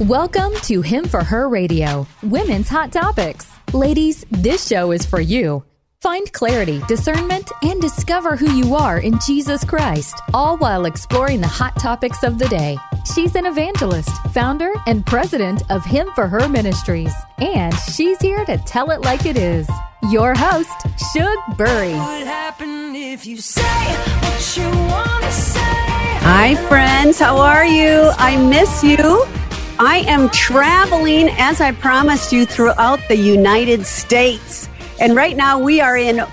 Welcome to Him for Her Radio, Women's Hot Topics. Ladies, this show is for you. Find clarity, discernment, and discover who you are in Jesus Christ, all while exploring the hot topics of the day. She's an evangelist, founder, and president of Him for Her Ministries, and she's here to tell it like it is. Your host, Shug Bury. Hi, friends. How are you? I miss you. I am traveling, as I promised you, throughout the United States. And right now we are in,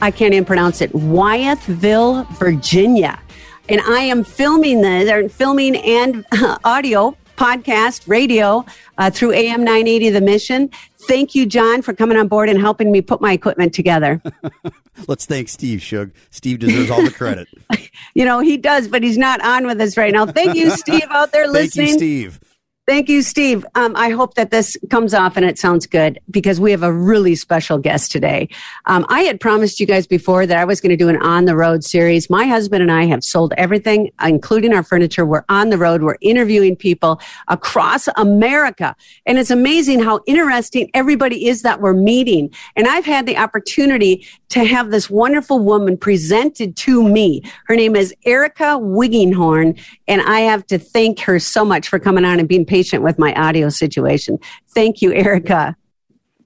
I can't even pronounce it, Wytheville, Virginia. And I am filming this, filming and uh, audio, podcast, radio uh, through AM 980 The Mission. Thank you, John, for coming on board and helping me put my equipment together. Let's thank Steve Shug. Steve deserves all the credit. you know, he does, but he's not on with us right now. Thank you, Steve, out there listening. Thank you, Steve. Thank you, Steve. Um, I hope that this comes off and it sounds good because we have a really special guest today. Um, I had promised you guys before that I was going to do an on the road series. My husband and I have sold everything, including our furniture. We're on the road. We're interviewing people across America. And it's amazing how interesting everybody is that we're meeting. And I've had the opportunity to have this wonderful woman presented to me. Her name is Erica Wiggenhorn. And I have to thank her so much for coming on and being patient with my audio situation. Thank you, Erica.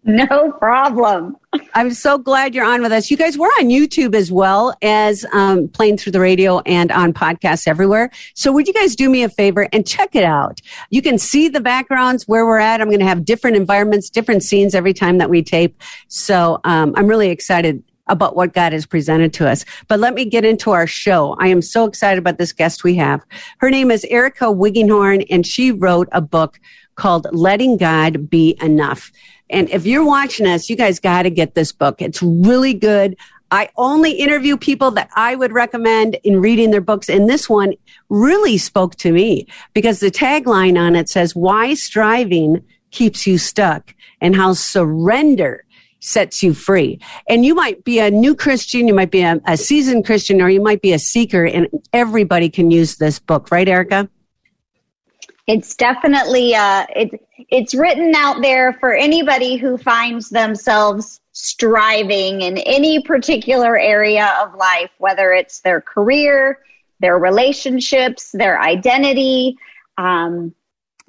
No problem. I'm so glad you're on with us. You guys, we're on YouTube as well as um, playing through the radio and on podcasts everywhere. So would you guys do me a favor and check it out? You can see the backgrounds where we're at. I'm going to have different environments, different scenes every time that we tape. So um, I'm really excited about what God has presented to us. But let me get into our show. I am so excited about this guest we have. Her name is Erica Wiggenhorn, and she wrote a book called Letting God Be Enough. And if you're watching us, you guys got to get this book. It's really good. I only interview people that I would recommend in reading their books. And this one really spoke to me because the tagline on it says, why striving keeps you stuck and how surrender sets you free. And you might be a new Christian, you might be a, a seasoned Christian, or you might be a seeker, and everybody can use this book, right, Erica? It's definitely uh, it, it's written out there for anybody who finds themselves striving in any particular area of life, whether it's their career, their relationships, their identity. Um,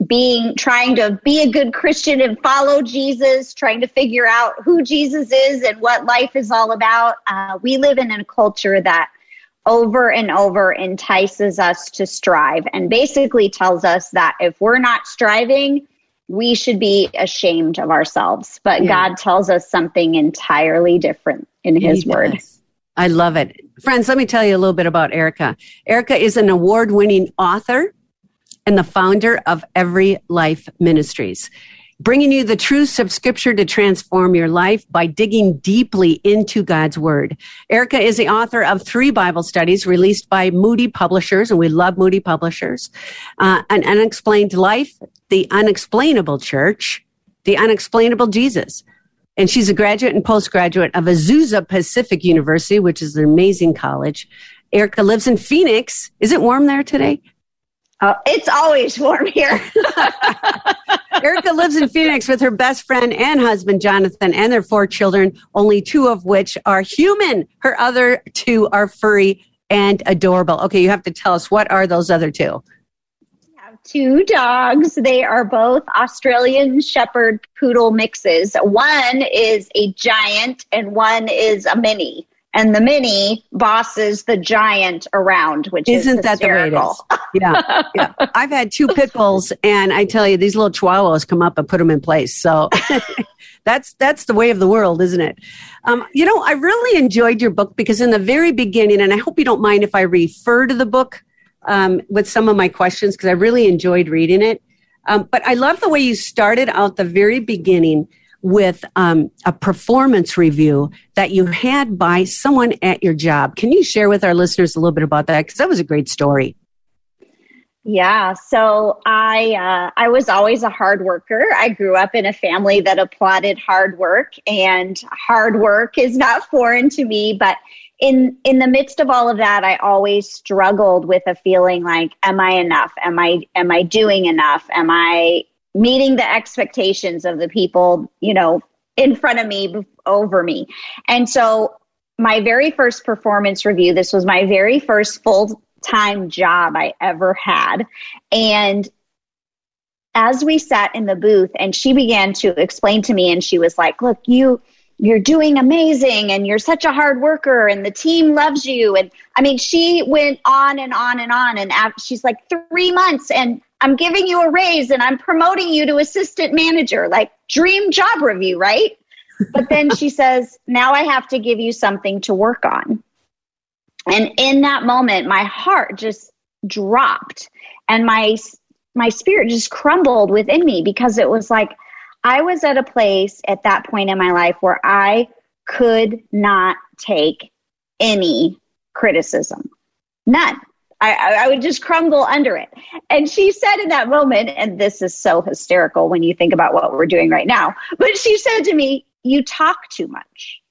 being trying to be a good Christian and follow Jesus, trying to figure out who Jesus is and what life is all about. Uh, we live in a culture that over and over entices us to strive and basically tells us that if we're not striving, we should be ashamed of ourselves. But yeah. God tells us something entirely different in His Word. I love it. Friends, let me tell you a little bit about Erica. Erica is an award winning author and the founder of Every Life Ministries, bringing you the truths of scripture to transform your life by digging deeply into God's word. Erica is the author of three Bible studies released by Moody Publishers, and we love Moody Publishers, uh, An Unexplained Life, The Unexplainable Church, The Unexplainable Jesus. And she's a graduate and postgraduate of Azusa Pacific University, which is an amazing college. Erica lives in Phoenix. Is it warm there today? Oh, it's always warm here. Erica lives in Phoenix with her best friend and husband, Jonathan, and their four children, only two of which are human. Her other two are furry and adorable. Okay, you have to tell us what are those other two? two dogs. They are both Australian Shepherd Poodle mixes. One is a giant and one is a mini and the mini bosses the giant around, which isn't is that the way it is? Yeah, yeah. I've had two pit bulls, and I tell you, these little chihuahuas come up and put them in place. So that's that's the way of the world, isn't it? Um, you know, I really enjoyed your book because in the very beginning, and I hope you don't mind if I refer to the book um, with some of my questions because I really enjoyed reading it. Um, but I love the way you started out the very beginning with um, a performance review that you had by someone at your job. Can you share with our listeners a little bit about that? Because that was a great story. Yeah, so I uh, I was always a hard worker. I grew up in a family that applauded hard work, and hard work is not foreign to me. But in in the midst of all of that, I always struggled with a feeling like, "Am I enough? Am I am I doing enough? Am I meeting the expectations of the people, you know, in front of me, over me. And so my very first performance review, this was my very first full time job I ever had. And as we sat in the booth and she began to explain to me and she was like, look, you, you're doing amazing and you're such a hard worker and the team loves you. And I mean, she went on and on and on. And she's like, three months and I'm giving you a raise and I'm promoting you to assistant manager, like dream job review, right? But then she says, now I have to give you something to work on. And in that moment, my heart just dropped and my my spirit just crumbled within me because it was like I was at a place at that point in my life where I could not take any criticism. None. I, I, would just crumble under it. And she said in that moment, and this is so hysterical when you think about what we're doing right now, but she said to me, You talk too much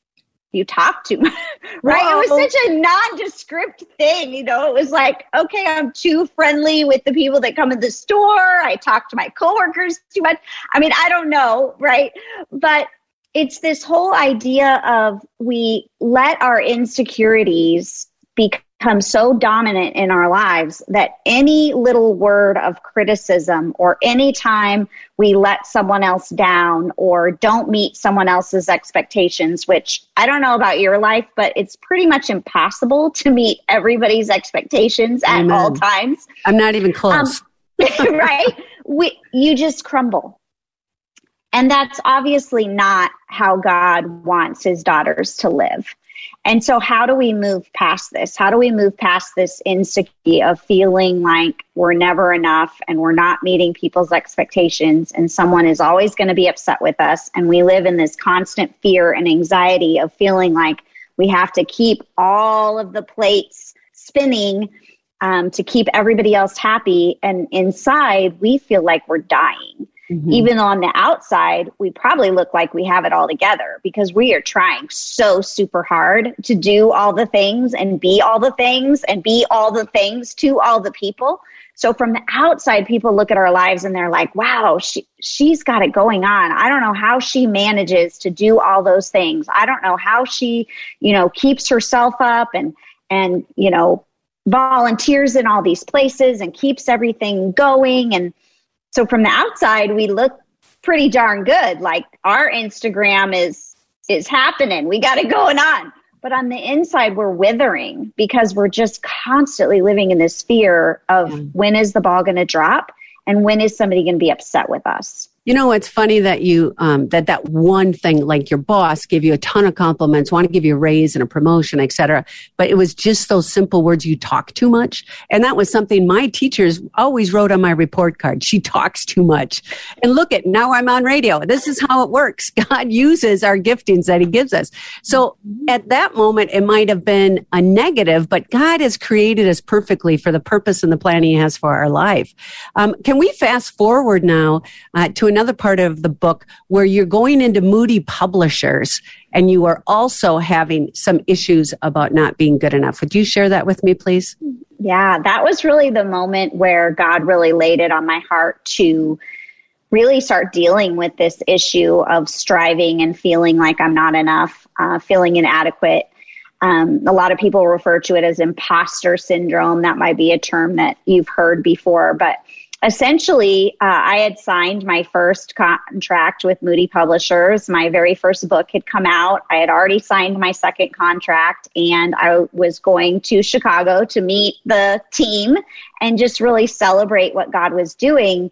you talk too much, right? Whoa. It was such a nondescript thing, you know. It was like, okay, I'm too friendly with the people that come in the store. I talk to my coworkers too much. I mean, I don't know, right? But it's this whole idea of we let our insecurities become become so dominant in our lives that any little word of criticism or any time we let someone else down or don't meet someone else's expectations, which I don't know about your life, but it's pretty much impossible to meet everybody's expectations at Amen. all times. I'm not even close. Um, right? We, you just crumble. And that's obviously not how God wants his daughters to live. And so, how do we move past this? How do we move past this insecurity of feeling like we're never enough and we're not meeting people's expectations and someone is always going to be upset with us? And we live in this constant fear and anxiety of feeling like we have to keep all of the plates spinning um, to keep everybody else happy. And inside, we feel like we're dying. Mm-hmm. Even on the outside, we probably look like we have it all together because we are trying so super hard to do all the things and be all the things and be all the things to all the people. So from the outside, people look at our lives and they're like, wow, she, she's got it going on. I don't know how she manages to do all those things. I don't know how she, you know, keeps herself up and, and, you know, volunteers in all these places and keeps everything going. And, so from the outside, we look pretty darn good. Like our Instagram is is happening. We got it going on. But on the inside, we're withering because we're just constantly living in this fear of mm. when is the ball going to drop and when is somebody going to be upset with us. You know, it's funny that you, um, that that one thing, like your boss gave you a ton of compliments, want to give you a raise and a promotion, etc. But it was just those simple words, you talk too much. And that was something my teachers always wrote on my report card. She talks too much. And look at, now I'm on radio. This is how it works. God uses our giftings that he gives us. So at that moment, it might have been a negative, but God has created us perfectly for the purpose and the plan he has for our life. Um, can we fast forward now uh, to another part of the book where you're going into Moody Publishers and you are also having some issues about not being good enough. Would you share that with me, please? Yeah, that was really the moment where God really laid it on my heart to really start dealing with this issue of striving and feeling like I'm not enough, uh, feeling inadequate. Um, a lot of people refer to it as imposter syndrome. That might be a term that you've heard before, but essentially, uh, I had signed my first contract with Moody Publishers. My very first book had come out. I had already signed my second contract, and I was going to Chicago to meet the team and just really celebrate what God was doing.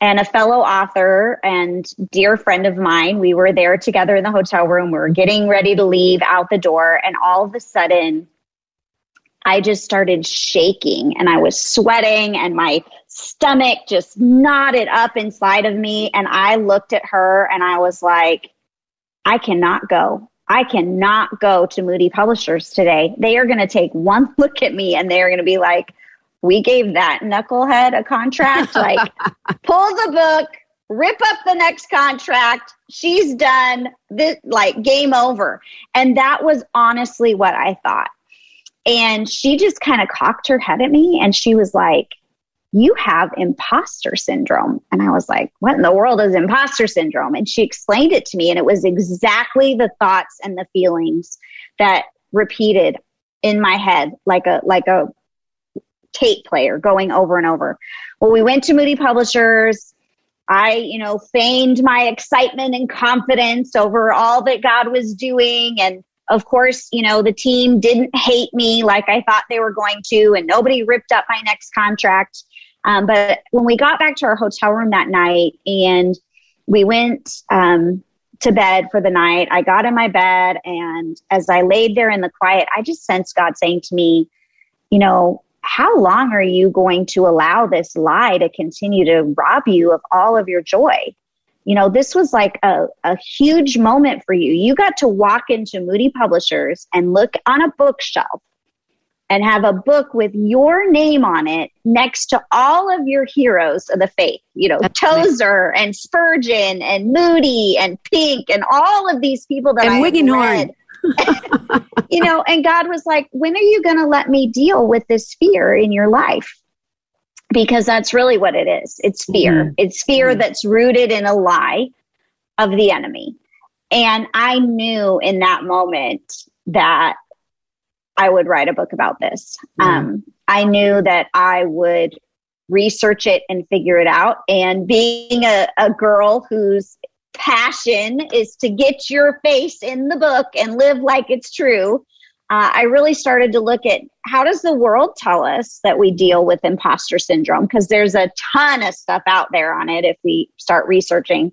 And a fellow author and dear friend of mine, we were there together in the hotel room. We were getting ready to leave out the door, and all of a sudden, I just started shaking and I was sweating and my stomach just knotted up inside of me. And I looked at her and I was like, I cannot go. I cannot go to Moody Publishers today. They are going to take one look at me and they're going to be like, we gave that knucklehead a contract. Like, pull the book, rip up the next contract. She's done. This, like, game over. And that was honestly what I thought. And she just kind of cocked her head at me and she was like, you have imposter syndrome. And I was like, what in the world is imposter syndrome? And she explained it to me. And it was exactly the thoughts and the feelings that repeated in my head like a, like a tape player going over and over. Well, we went to Moody Publishers. I, you know, feigned my excitement and confidence over all that God was doing. And of course, you know, the team didn't hate me like I thought they were going to, and nobody ripped up my next contract. Um, but when we got back to our hotel room that night and we went um, to bed for the night, I got in my bed, and as I laid there in the quiet, I just sensed God saying to me, you know, how long are you going to allow this lie to continue to rob you of all of your joy? You know, this was like a, a huge moment for you. You got to walk into Moody Publishers and look on a bookshelf and have a book with your name on it next to all of your heroes of the faith, you know, That's Tozer nice. and Spurgeon and Moody and Pink and all of these people that and I read. you know, and God was like, when are you going to let me deal with this fear in your life? Because that's really what it is. It's fear. Mm-hmm. It's fear mm-hmm. that's rooted in a lie of the enemy. And I knew in that moment that I would write a book about this. Mm-hmm. Um, I knew that I would research it and figure it out. And being a, a girl whose passion is to get your face in the book and live like it's true, uh, I really started to look at how does the world tell us that we deal with imposter syndrome? Because there's a ton of stuff out there on it if we start researching.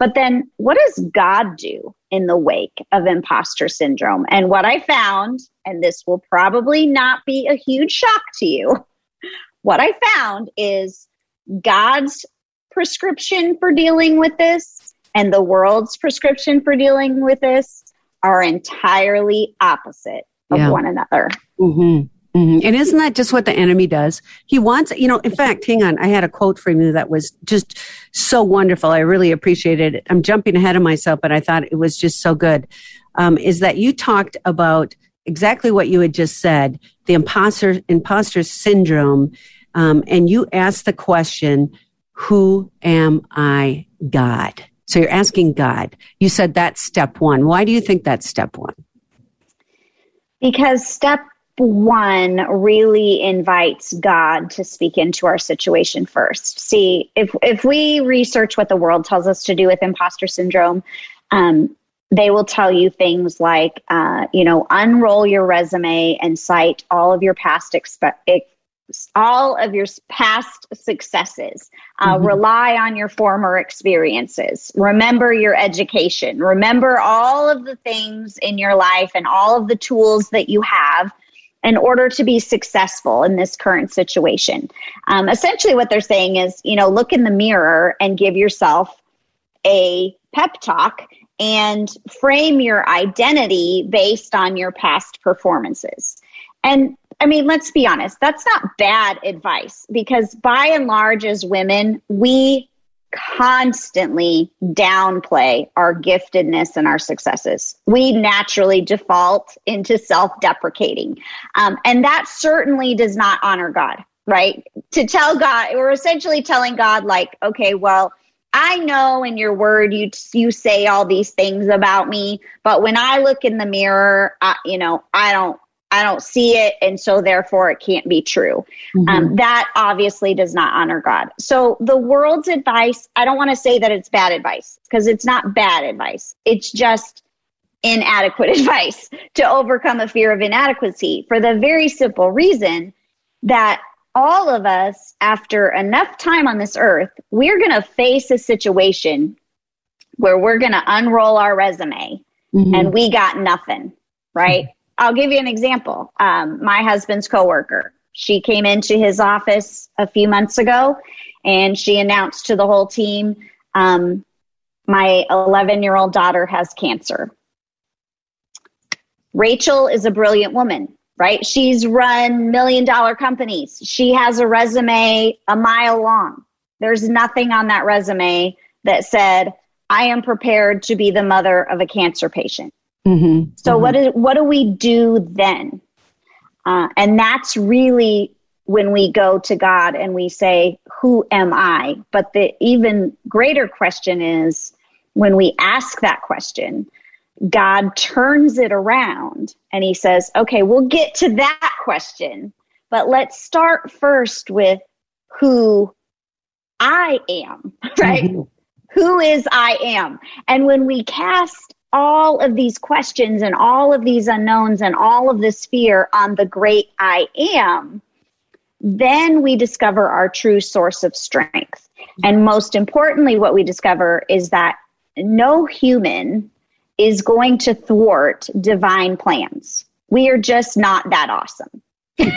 But then what does God do in the wake of imposter syndrome? And what I found, and this will probably not be a huge shock to you, what I found is God's prescription for dealing with this and the world's prescription for dealing with this are entirely opposite of yeah. one another. Mm-hmm. Mm-hmm. And isn't that just what the enemy does? He wants, you know, in fact, hang on. I had a quote from you that was just so wonderful. I really appreciated it. I'm jumping ahead of myself, but I thought it was just so good. Um, is that you talked about exactly what you had just said, the imposter, imposter syndrome. Um, and you asked the question, who am I God? So you're asking God. You said that's step one. Why do you think that's step one? Because step one really invites God to speak into our situation first. See, if if we research what the world tells us to do with imposter syndrome, um, they will tell you things like, uh, you know, unroll your resume and cite all of your past expe- all of your past successes. Uh, mm-hmm. Rely on your former experiences. Remember your education. Remember all of the things in your life and all of the tools that you have in order to be successful in this current situation. Um, essentially, what they're saying is, you know, look in the mirror and give yourself a pep talk and frame your identity based on your past performances. And I mean, let's be honest, that's not bad advice because by and large, as women, we constantly downplay our giftedness and our successes. We naturally default into self deprecating. Um, and that certainly does not honor God, right? To tell God, we're essentially telling God, like, okay, well, I know in your word you you say all these things about me, but when I look in the mirror, I, you know, I don't I don't see it, and so therefore it can't be true. Mm-hmm. Um, that obviously does not honor God. So the world's advice, I don't want to say that it's bad advice because it's not bad advice. It's just inadequate advice to overcome a fear of inadequacy for the very simple reason that all of us, after enough time on this earth, we're going to face a situation where we're going to unroll our resume mm-hmm. and we got nothing, right? I'll give you an example. Um, my husband's coworker, she came into his office a few months ago and she announced to the whole team, um, my 11 year old daughter has cancer. Rachel is a brilliant woman, right? She's run million dollar companies. She has a resume a mile long. There's nothing on that resume that said, I am prepared to be the mother of a cancer patient. Mm-hmm. So mm-hmm. what is what do we do then? Uh, and that's really when we go to God and we say, Who am I? But the even greater question is when we ask that question, God turns it around and he says, Okay, we'll get to that question, but let's start first with who I am, right? Mm-hmm. Who is I am? And when we cast all of these questions and all of these unknowns and all of this fear on the great I am, then we discover our true source of strength. And most importantly, what we discover is that no human is going to thwart divine plans. We are just not that awesome.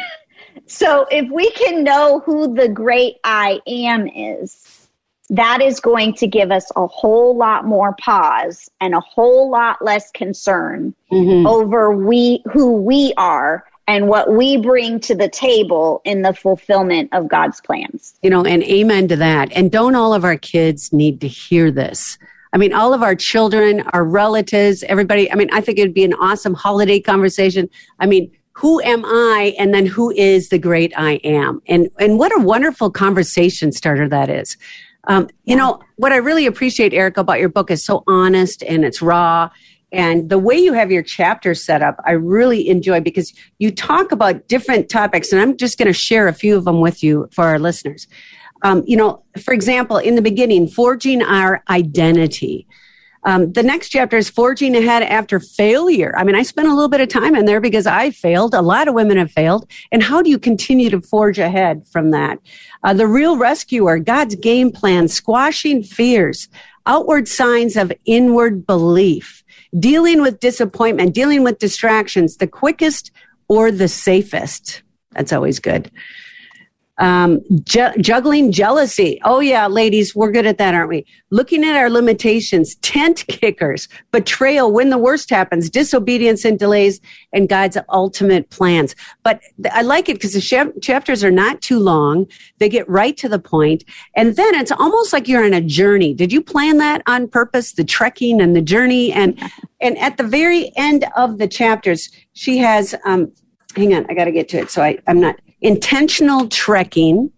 so if we can know who the great I am is, that is going to give us a whole lot more pause and a whole lot less concern mm-hmm. over we who we are and what we bring to the table in the fulfillment of God's plans. You know, and amen to that. And don't all of our kids need to hear this? I mean, all of our children, our relatives, everybody. I mean, I think it'd be an awesome holiday conversation. I mean, who am I? And then who is the great I am? And, and what a wonderful conversation starter that is. Um, you know, what I really appreciate, Erica, about your book is so honest and it's raw and the way you have your chapters set up, I really enjoy because you talk about different topics, and I'm just going to share a few of them with you for our listeners. Um, you know, for example, in the beginning, forging our identity. Um, the next chapter is forging ahead after failure. I mean, I spent a little bit of time in there because I failed. A lot of women have failed. And how do you continue to forge ahead from that? Uh, the real rescuer, God's game plan, squashing fears, outward signs of inward belief dealing with disappointment, dealing with distractions, the quickest or the safest. That's always good. Um, ju- juggling jealousy. Oh, yeah, ladies, we're good at that, aren't we? Looking at our limitations, tent kickers, betrayal when the worst happens, disobedience and delays, and God's ultimate plans. But I like it because the sh- chapters are not too long. They get right to the point, And then it's almost like you're on a journey. Did you plan that on purpose? The trekking and the journey. And, and at the very end of the chapters, she has, um, hang on, I got to get to it. So I, I'm not intentional trekking,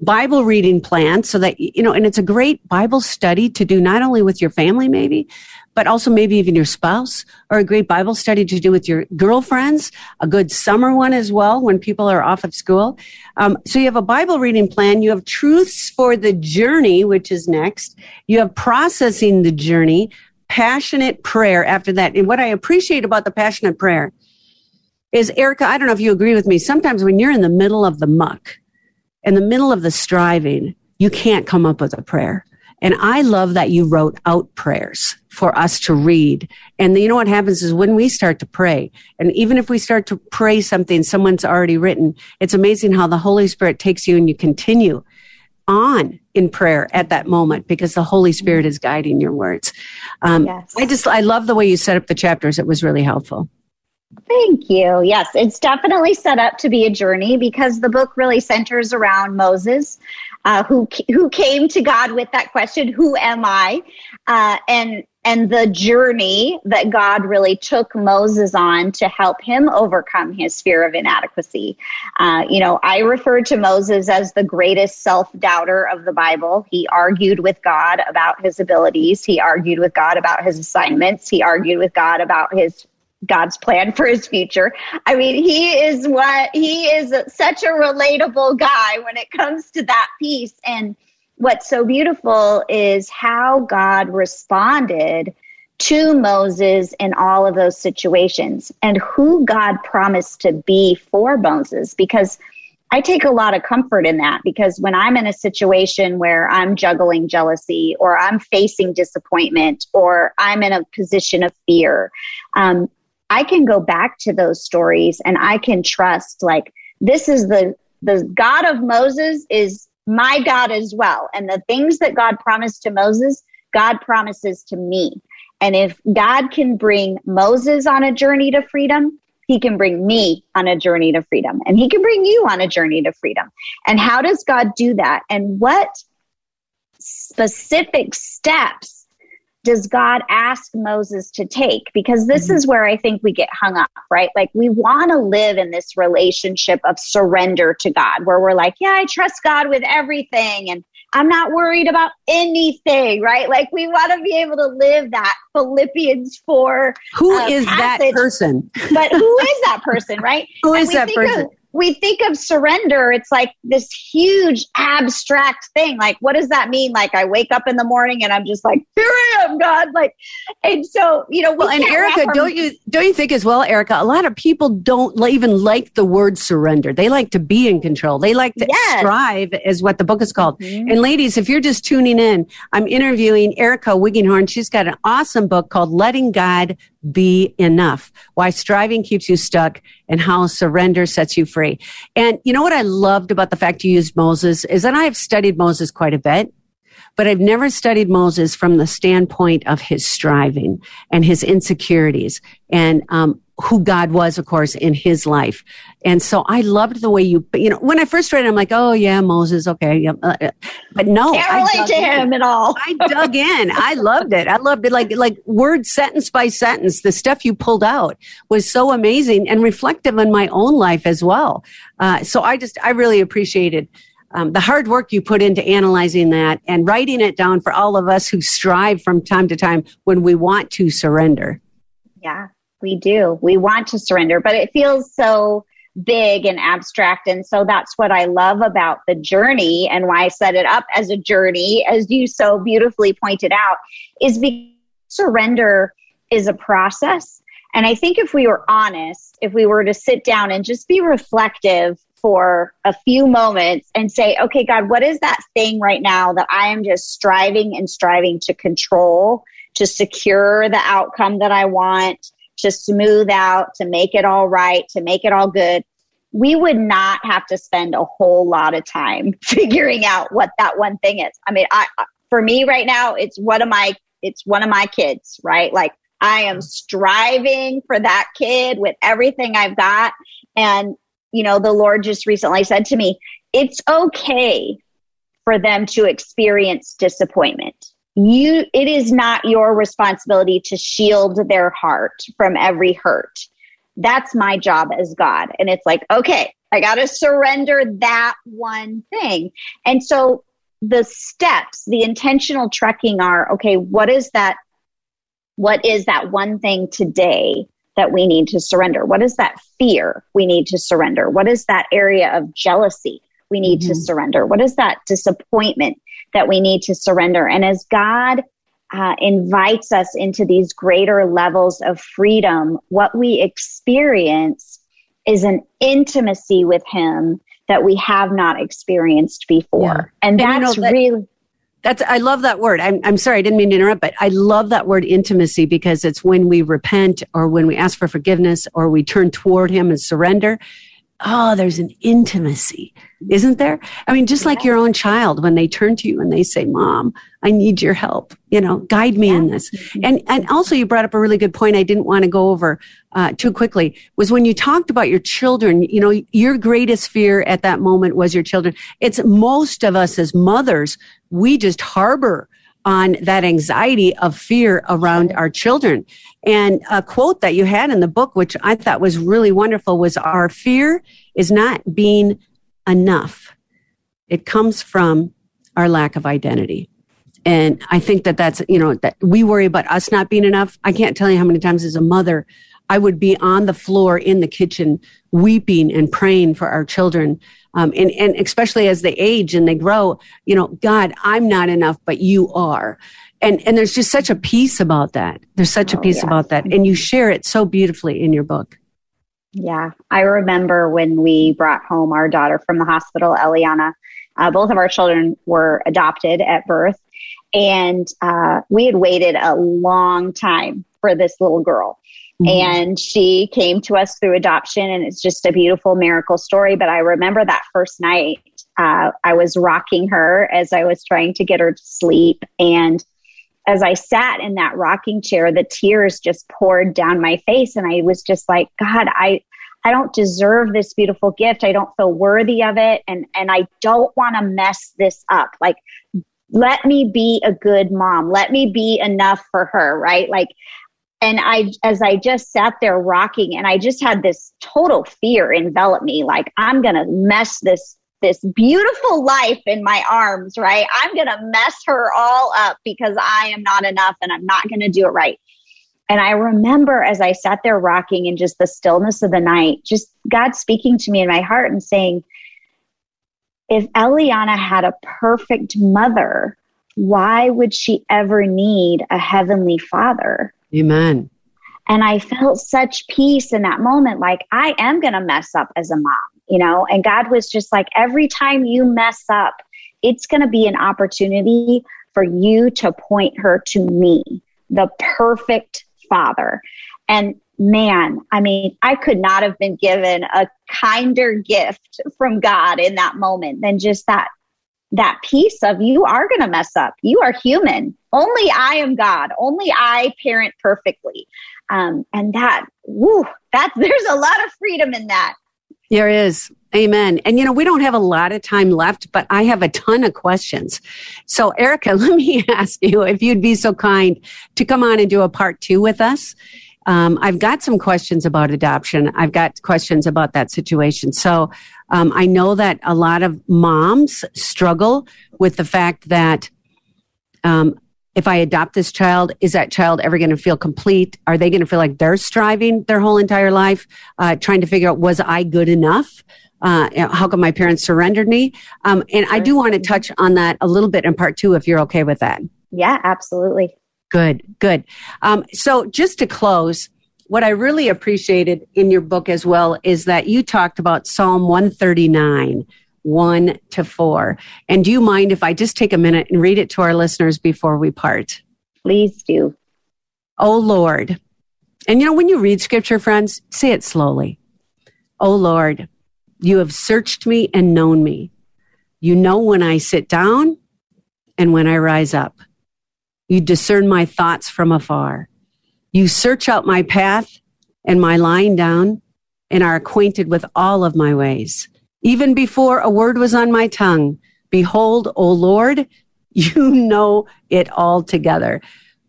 Bible reading plan so that, you know, and it's a great Bible study to do not only with your family, maybe, but also maybe even your spouse or a great Bible study to do with your girlfriends, a good summer one as well when people are off of school. Um, so you have a Bible reading plan. You have truths for the journey, which is next. You have processing the journey, passionate prayer after that. And what I appreciate about the passionate prayer is Erica, I don't know if you agree with me. Sometimes when you're in the middle of the muck, in the middle of the striving, you can't come up with a prayer. And I love that you wrote out prayers for us to read. And you know what happens is when we start to pray, and even if we start to pray something someone's already written, it's amazing how the Holy Spirit takes you and you continue on in prayer at that moment because the Holy Spirit is guiding your words. Um, yes. I just, I love the way you set up the chapters. It was really helpful. Thank you. Yes, it's definitely set up to be a journey because the book really centers around Moses, uh, who who came to God with that question, "Who am I?" Uh, and and the journey that God really took Moses on to help him overcome his fear of inadequacy. Uh, you know, I refer to Moses as the greatest self doubter of the Bible. He argued with God about his abilities. He argued with God about his assignments. He argued with God about his God's plan for his future. I mean, he is what he is such a relatable guy when it comes to that piece. And what's so beautiful is how God responded to Moses in all of those situations and who God promised to be for Moses. Because I take a lot of comfort in that because when I'm in a situation where I'm juggling jealousy or I'm facing disappointment or I'm in a position of fear, um, I can go back to those stories and I can trust like this is the the God of Moses is my God as well. And the things that God promised to Moses, God promises to me. And if God can bring Moses on a journey to freedom, he can bring me on a journey to freedom and he can bring you on a journey to freedom. And how does God do that? And what specific steps does God ask Moses to take? Because this mm-hmm. is where I think we get hung up, right? Like we want to live in this relationship of surrender to God where we're like, yeah, I trust God with everything and I'm not worried about anything, right? Like we want to be able to live that Philippians 4. Who uh, is passage. that person? but who is that person, right? who is that person? Of, we think of surrender, it's like this huge abstract thing. Like, what does that mean? Like, I wake up in the morning and I'm just like, here I am, God. Like, and so, you know, we well, and Erica, our- don't you, don't you think as well, Erica, a lot of people don't even like the word surrender. They like to be in control. They like to yes. strive is what the book is called. Mm-hmm. And ladies, if you're just tuning in, I'm interviewing Erica Wiggenhorn. She's got an awesome book called Letting God be enough. Why striving keeps you stuck and how surrender sets you free. And you know what I loved about the fact you used Moses is that I have studied Moses quite a bit but I've never studied Moses from the standpoint of his striving and his insecurities and um, who God was, of course, in his life. And so I loved the way you, you know, when I first read it, I'm like, oh yeah, Moses, okay. Yeah. Uh, but no, can't relate to in. him at all. I dug in. I loved it. I loved it. Like, like word sentence by sentence, the stuff you pulled out was so amazing and reflective in my own life as well. Uh, so I just, I really appreciated um, the hard work you put into analyzing that and writing it down for all of us who strive from time to time when we want to surrender. Yeah, we do. We want to surrender, but it feels so big and abstract. And so that's what I love about the journey and why I set it up as a journey, as you so beautifully pointed out, is because surrender is a process. And I think if we were honest, if we were to sit down and just be reflective for a few moments and say, okay, God, what is that thing right now that I am just striving and striving to control, to secure the outcome that I want, to smooth out, to make it all right, to make it all good? We would not have to spend a whole lot of time figuring out what that one thing is. I mean, I, for me right now, it's one of my, it's one of my kids, right? Like I am striving for that kid with everything I've got. And you know, the Lord just recently said to me, it's okay for them to experience disappointment. You, it is not your responsibility to shield their heart from every hurt. That's my job as God. And it's like, okay, I got to surrender that one thing. And so the steps, the intentional trekking are, okay, what is that? What is that one thing today that we need to surrender? What is that fear we need to surrender? What is that area of jealousy we need mm-hmm. to surrender? What is that disappointment that we need to surrender? And as God uh, invites us into these greater levels of freedom, what we experience is an intimacy with Him that we have not experienced before. Yeah. And that's and you know, that, really that's I love that word. I'm I'm sorry, I didn't mean to interrupt, but I love that word intimacy because it's when we repent or when we ask for forgiveness or we turn toward him and surrender. Oh, there's an intimacy isn't there? I mean, just like your own child, when they turn to you and they say, mom, I need your help, you know, guide me yeah. in this. And, and also you brought up a really good point I didn't want to go over, uh, too quickly was when you talked about your children, you know, your greatest fear at that moment was your children. It's most of us as mothers, we just harbor on that anxiety of fear around our children. And a quote that you had in the book, which I thought was really wonderful, was our fear is not being enough. It comes from our lack of identity. And I think that that's, you know, that we worry about us not being enough. I can't tell you how many times as a mother, I would be on the floor in the kitchen weeping and praying for our children. Um, and, and especially as they age and they grow, you know, God, I'm not enough, but you are. And, and there's just such a peace about that. There's such oh, a peace yes. about that. And you share it so beautifully in your book. Yeah, I remember when we brought home our daughter from the hospital, Eliana. Uh, both of our children were adopted at birth, and uh, we had waited a long time for this little girl. Mm-hmm. And she came to us through adoption, and it's just a beautiful miracle story. But I remember that first night, uh, I was rocking her as I was trying to get her to sleep, and as I sat in that rocking chair, the tears just poured down my face. And I was just like, God, I, I don't deserve this beautiful gift. I don't feel worthy of it. And, and I don't want to mess this up. Like, let me be a good mom. Let me be enough for her, right? Like, and I, as I just sat there rocking and I just had this total fear envelop me, like I'm going to mess this, this beautiful life in my arms, right? I'm going to mess her all up because I am not enough and I'm not going to do it right. And I remember as I sat there rocking in just the stillness of the night, just God speaking to me in my heart and saying, if Eliana had a perfect mother, why would she ever need a heavenly father? Amen. And I felt such peace in that moment. Like, I am going to mess up as a mom, you know? And God was just like, every time you mess up, it's going to be an opportunity for you to point her to me, the perfect father. And man, I mean, I could not have been given a kinder gift from God in that moment than just that that piece of you are going to mess up. You are human. Only I am God. Only I parent perfectly. Um, and that, woo, that there's a lot of freedom in that. There is. Amen. And you know, we don't have a lot of time left, but I have a ton of questions. So Erica, let me ask you if you'd be so kind to come on and do a part two with us. Um, I've got some questions about adoption. I've got questions about that situation. So um, I know that a lot of moms struggle with the fact that um, if I adopt this child, is that child ever going to feel complete? Are they going to feel like they're striving their whole entire life, uh, trying to figure out was I good enough? Uh, how come my parents surrendered me? Um, and I do want to touch on that a little bit in part two, if you're okay with that. Yeah, absolutely. Good, good. Um, so just to close, what I really appreciated in your book as well is that you talked about Psalm 139, 1 to 4. And do you mind if I just take a minute and read it to our listeners before we part? Please do. Oh Lord. And you know, when you read scripture, friends, say it slowly. Oh Lord, you have searched me and known me. You know when I sit down and when I rise up. You discern my thoughts from afar. You search out my path and my lying down and are acquainted with all of my ways. Even before a word was on my tongue, behold, O Lord, you know it all together.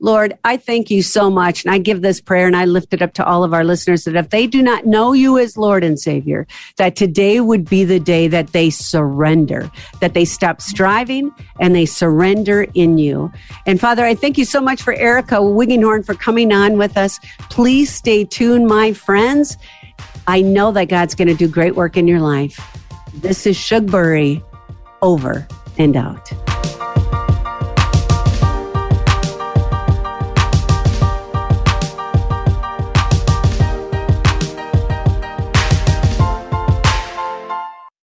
Lord, I thank you so much. And I give this prayer and I lift it up to all of our listeners that if they do not know you as Lord and Savior, that today would be the day that they surrender, that they stop striving and they surrender in you. And Father, I thank you so much for Erica Wiggenhorn for coming on with us. Please stay tuned, my friends. I know that God's going to do great work in your life. This is Shug Bury over and out.